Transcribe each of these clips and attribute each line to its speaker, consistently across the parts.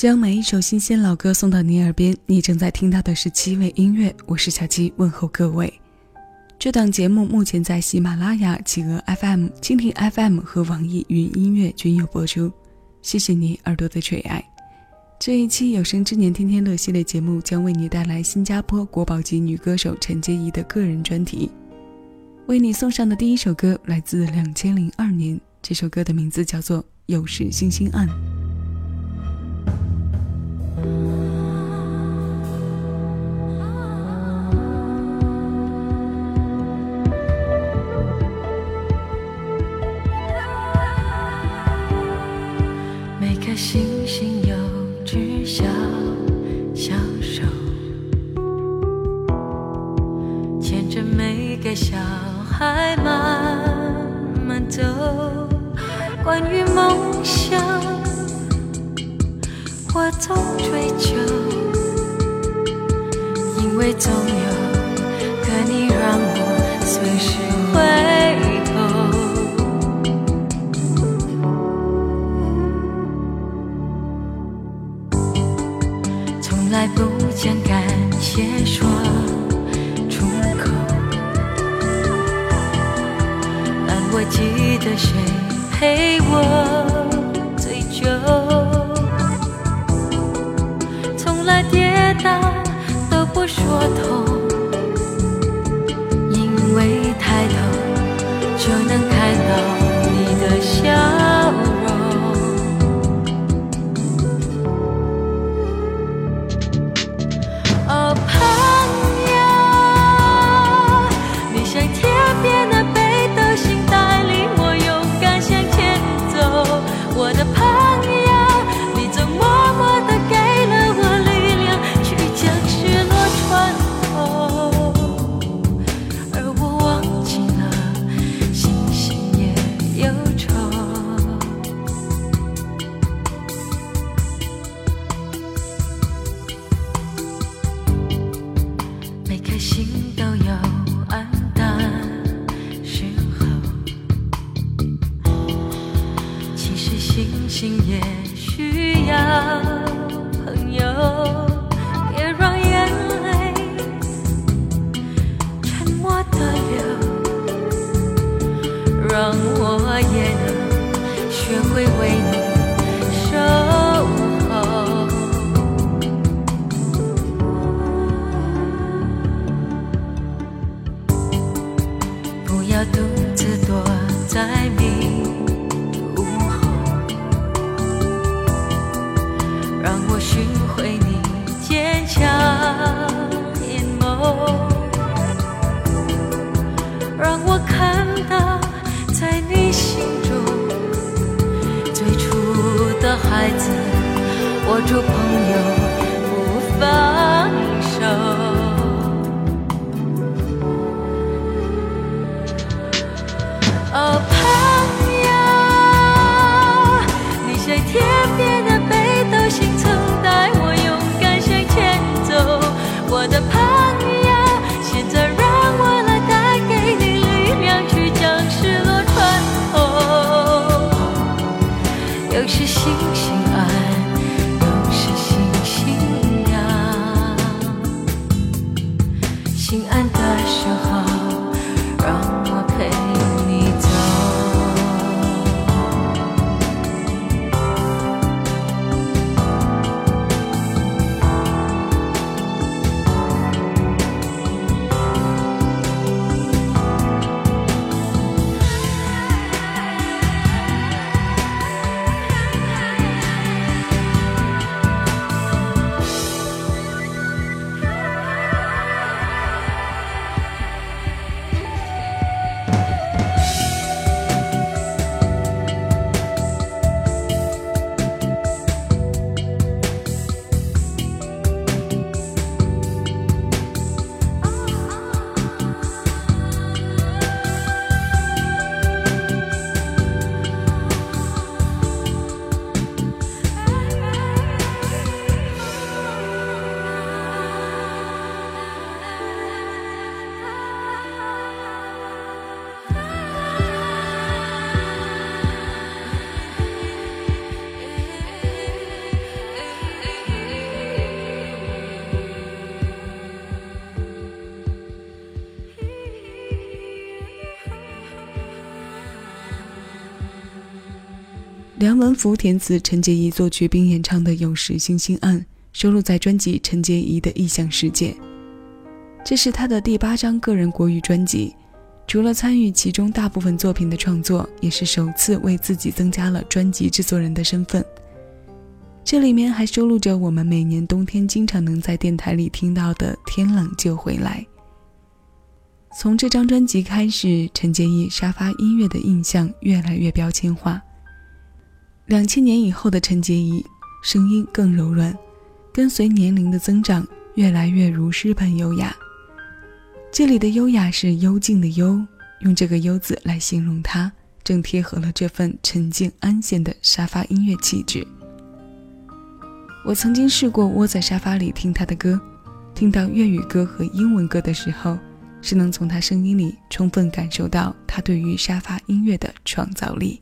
Speaker 1: 将每一首新鲜老歌送到你耳边。你正在听到的是七味音乐，我是小七，问候各位。这档节目目前在喜马拉雅、企鹅 FM、蜻蜓 FM 和网易云音乐均有播出。谢谢你耳朵的垂爱。这一期有生之年天天乐系列节目将为你带来新加坡国宝级女歌手陈洁仪的个人专题。为你送上的第一首歌来自两千零二年，这首歌的名字叫做《又是星星暗》。
Speaker 2: 来不将感谢说出口，但我记得谁陪我最久。从来跌倒都不说痛，因为抬头就能看到孩子，握住朋友不放心安。
Speaker 1: 梁文福填词，陈洁仪作曲并演唱的《有时星星暗》收录在专辑《陈洁仪的异想世界》。这是他的第八张个人国语专辑，除了参与其中大部分作品的创作，也是首次为自己增加了专辑制作人的身份。这里面还收录着我们每年冬天经常能在电台里听到的《天冷就回来》。从这张专辑开始，陈洁仪沙发音乐的印象越来越标签化。两千年以后的陈洁仪，声音更柔软，跟随年龄的增长，越来越如诗般优雅。这里的优雅是幽静的幽，用这个“幽”字来形容它，正贴合了这份沉静安闲的沙发音乐气质。我曾经试过窝在沙发里听他的歌，听到粤语歌和英文歌的时候，是能从他声音里充分感受到他对于沙发音乐的创造力。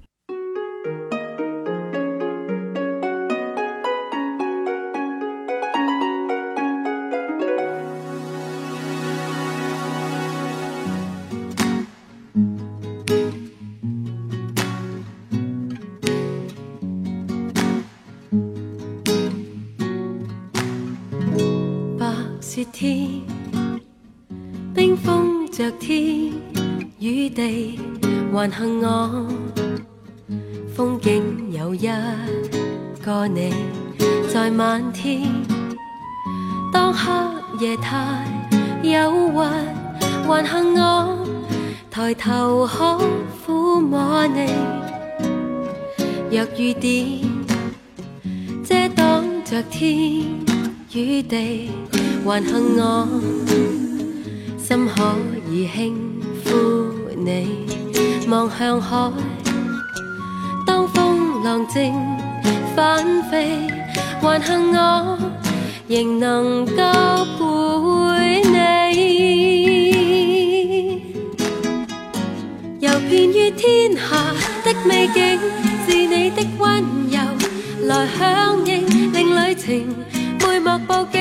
Speaker 2: 天冰封着天与地还幸我，风景有一个你，在漫天。当黑夜太忧郁，还幸我抬头可抚摸你。若雨点遮挡着天与地，还幸我心可以轻抚你。望向海，当风浪正翻飞，还幸我仍能够陪你。游遍于天下的美景，是你的温柔来响应，令旅程每幕布景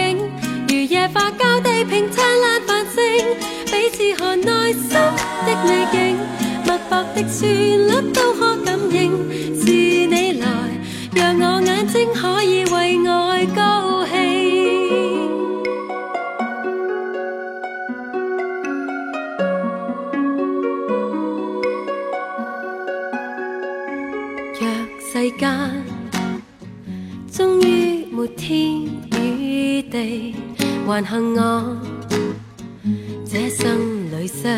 Speaker 2: 夜花交地平灿烂繁星，彼此看内心的美景。脉搏的旋律都可感应，还幸我这生里相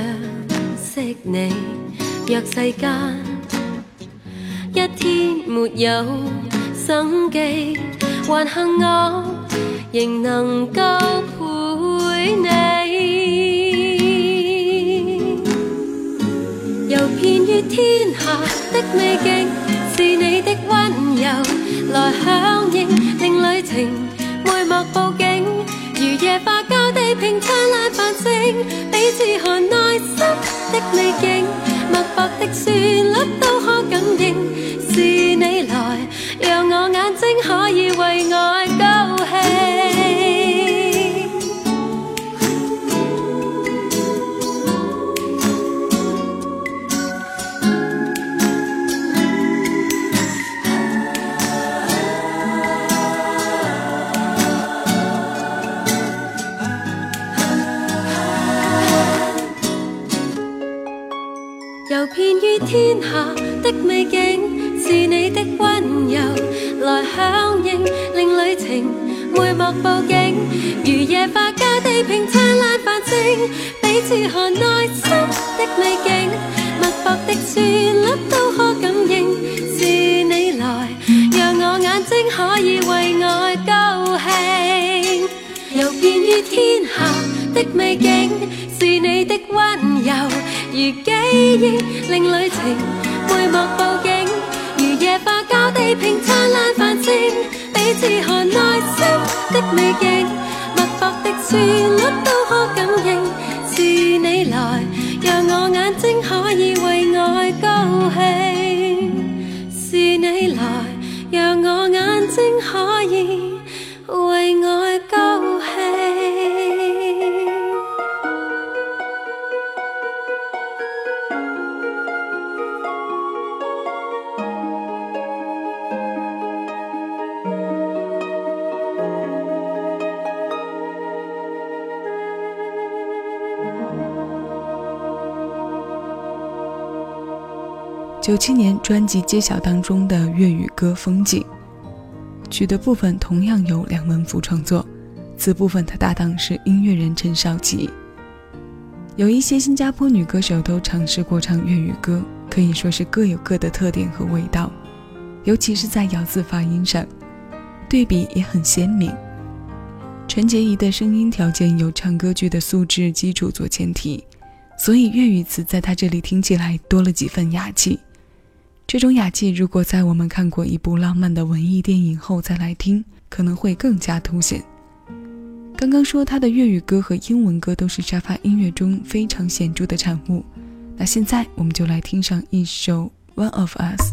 Speaker 2: 识你。若世间一天没有生机，还幸我仍能够陪你。游遍于天下的美景，是你的温柔来享天下的美景，是你的温柔来响应，令旅程每幕布景如夜花交地平灿烂繁星，彼此看内心的美景，脉搏的旋律都可感应，是你来让我眼睛可以为爱高兴，游遍于天下的美景，是你的温柔。如记忆，令旅程每幕布景如夜花交地平灿烂繁星，彼此看内心的美景，脉搏的旋律都可感应，是你来让我眼睛可以为爱高兴，是你来让我眼睛可以为爱
Speaker 1: 九七年专辑揭晓当中的粤语歌《风景》，曲的部分同样由梁文福创作，此部分他搭档是音乐人陈少琪。有一些新加坡女歌手都尝试过唱粤语歌，可以说是各有各的特点和味道，尤其是在咬字发音上，对比也很鲜明。陈洁仪的声音条件有唱歌剧的素质基础做前提，所以粤语词在她这里听起来多了几分雅气。这种雅气，如果在我们看过一部浪漫的文艺电影后再来听，可能会更加凸显。刚刚说他的粤语歌和英文歌都是沙发音乐中非常显著的产物，那现在我们就来听上一首《One of Us》。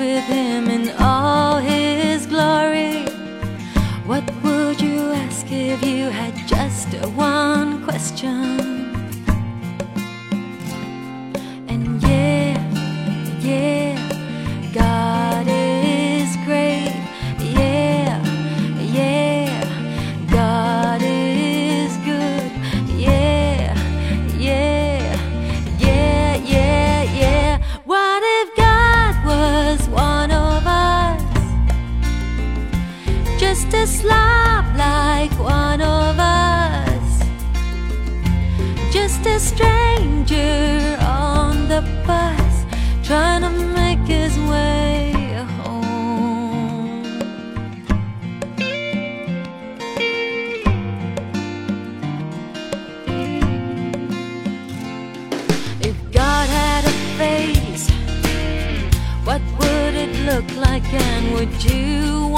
Speaker 2: With him in all his glory. What would you ask if you had just one question? to slap like one of us. Just a stranger on the bus trying to make his way home. If God had a face, what would it look like, and would you?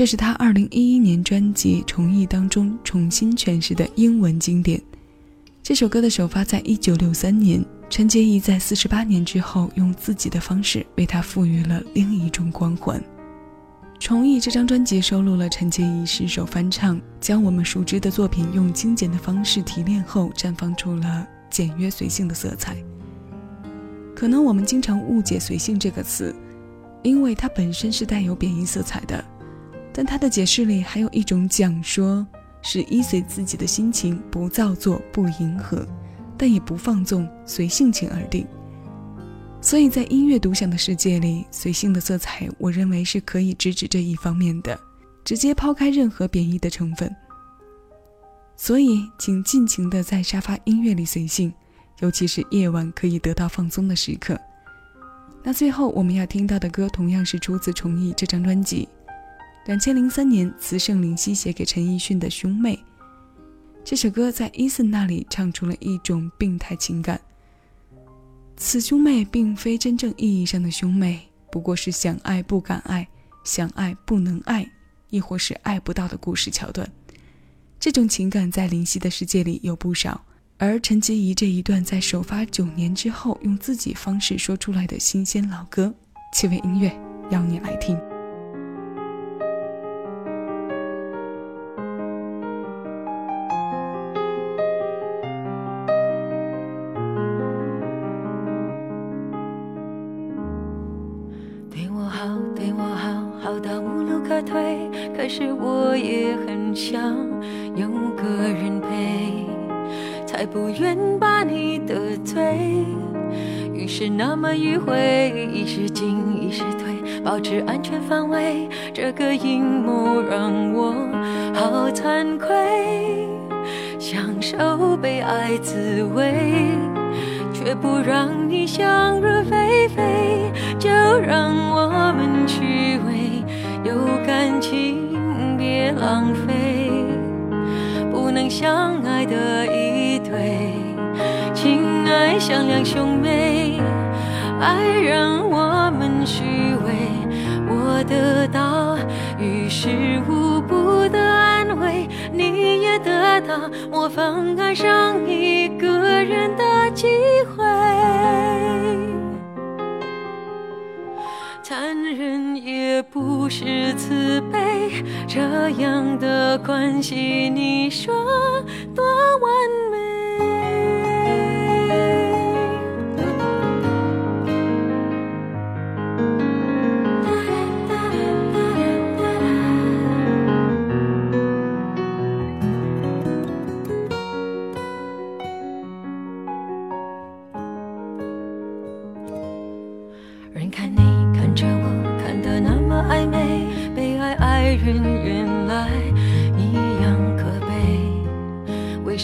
Speaker 1: 这是他2011年专辑《重忆》当中重新诠释的英文经典。这首歌的首发在1963年，陈洁仪在48年之后用自己的方式为它赋予了另一种光环。《重忆》这张专辑收录了陈洁仪十首翻唱，将我们熟知的作品用精简的方式提炼后，绽放出了简约随性的色彩。可能我们经常误解“随性”这个词，因为它本身是带有贬义色彩的。但他的解释里还有一种讲说，是依随自己的心情，不造作，不迎合，但也不放纵，随性情而定。所以在音乐独享的世界里，随性的色彩，我认为是可以直指这一方面的，直接抛开任何贬义的成分。所以，请尽情的在沙发音乐里随性。尤其是夜晚可以得到放松的时刻。那最后我们要听到的歌同样是出自《重忆》这张专辑，两千零三年词圣林夕写给陈奕迅的《兄妹》。这首歌在伊森那里唱出了一种病态情感。此兄妹并非真正意义上的兄妹，不过是想爱不敢爱，想爱不能爱，亦或是爱不到的故事桥段。这种情感在林夕的世界里有不少。而陈洁仪这一段在首发九年之后用自己方式说出来的新鲜老歌，气味音乐邀你来听。
Speaker 2: 我也很想有个人陪。才不愿把你得罪，于是那么迂回，一时进一时退，保持安全范围。这个阴谋让我好惭愧，享受被爱滋味，却不让你想入非非。就让我们虚伪，有感情浪费，不能相爱的一。对，情爱像两兄妹，爱让我们虚伪，我得到于事无补的安慰，你也得到模仿爱上一个人的机会。残忍也不是慈悲，这样的关系，你说多完美？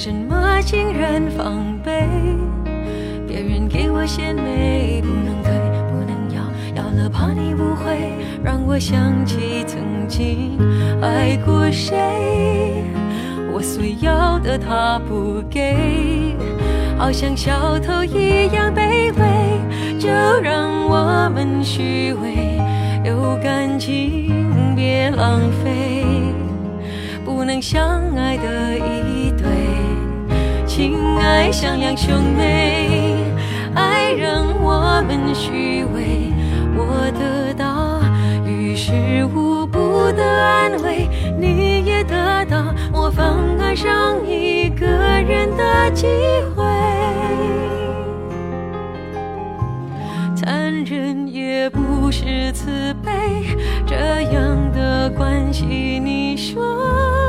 Speaker 2: 什么？竟然防备别人给我献媚不能退，不能要，要了怕你误会，让我想起曾经爱过谁。我所要的他不给，好像小偷一样卑微。就让我们虚伪，有感情别浪费，不能相爱的一，爱像两兄妹。爱让我们虚伪，我得到于事无补的安慰，你也得到模仿爱上一个人的机会。残忍也不是慈悲，这样的关系，你说？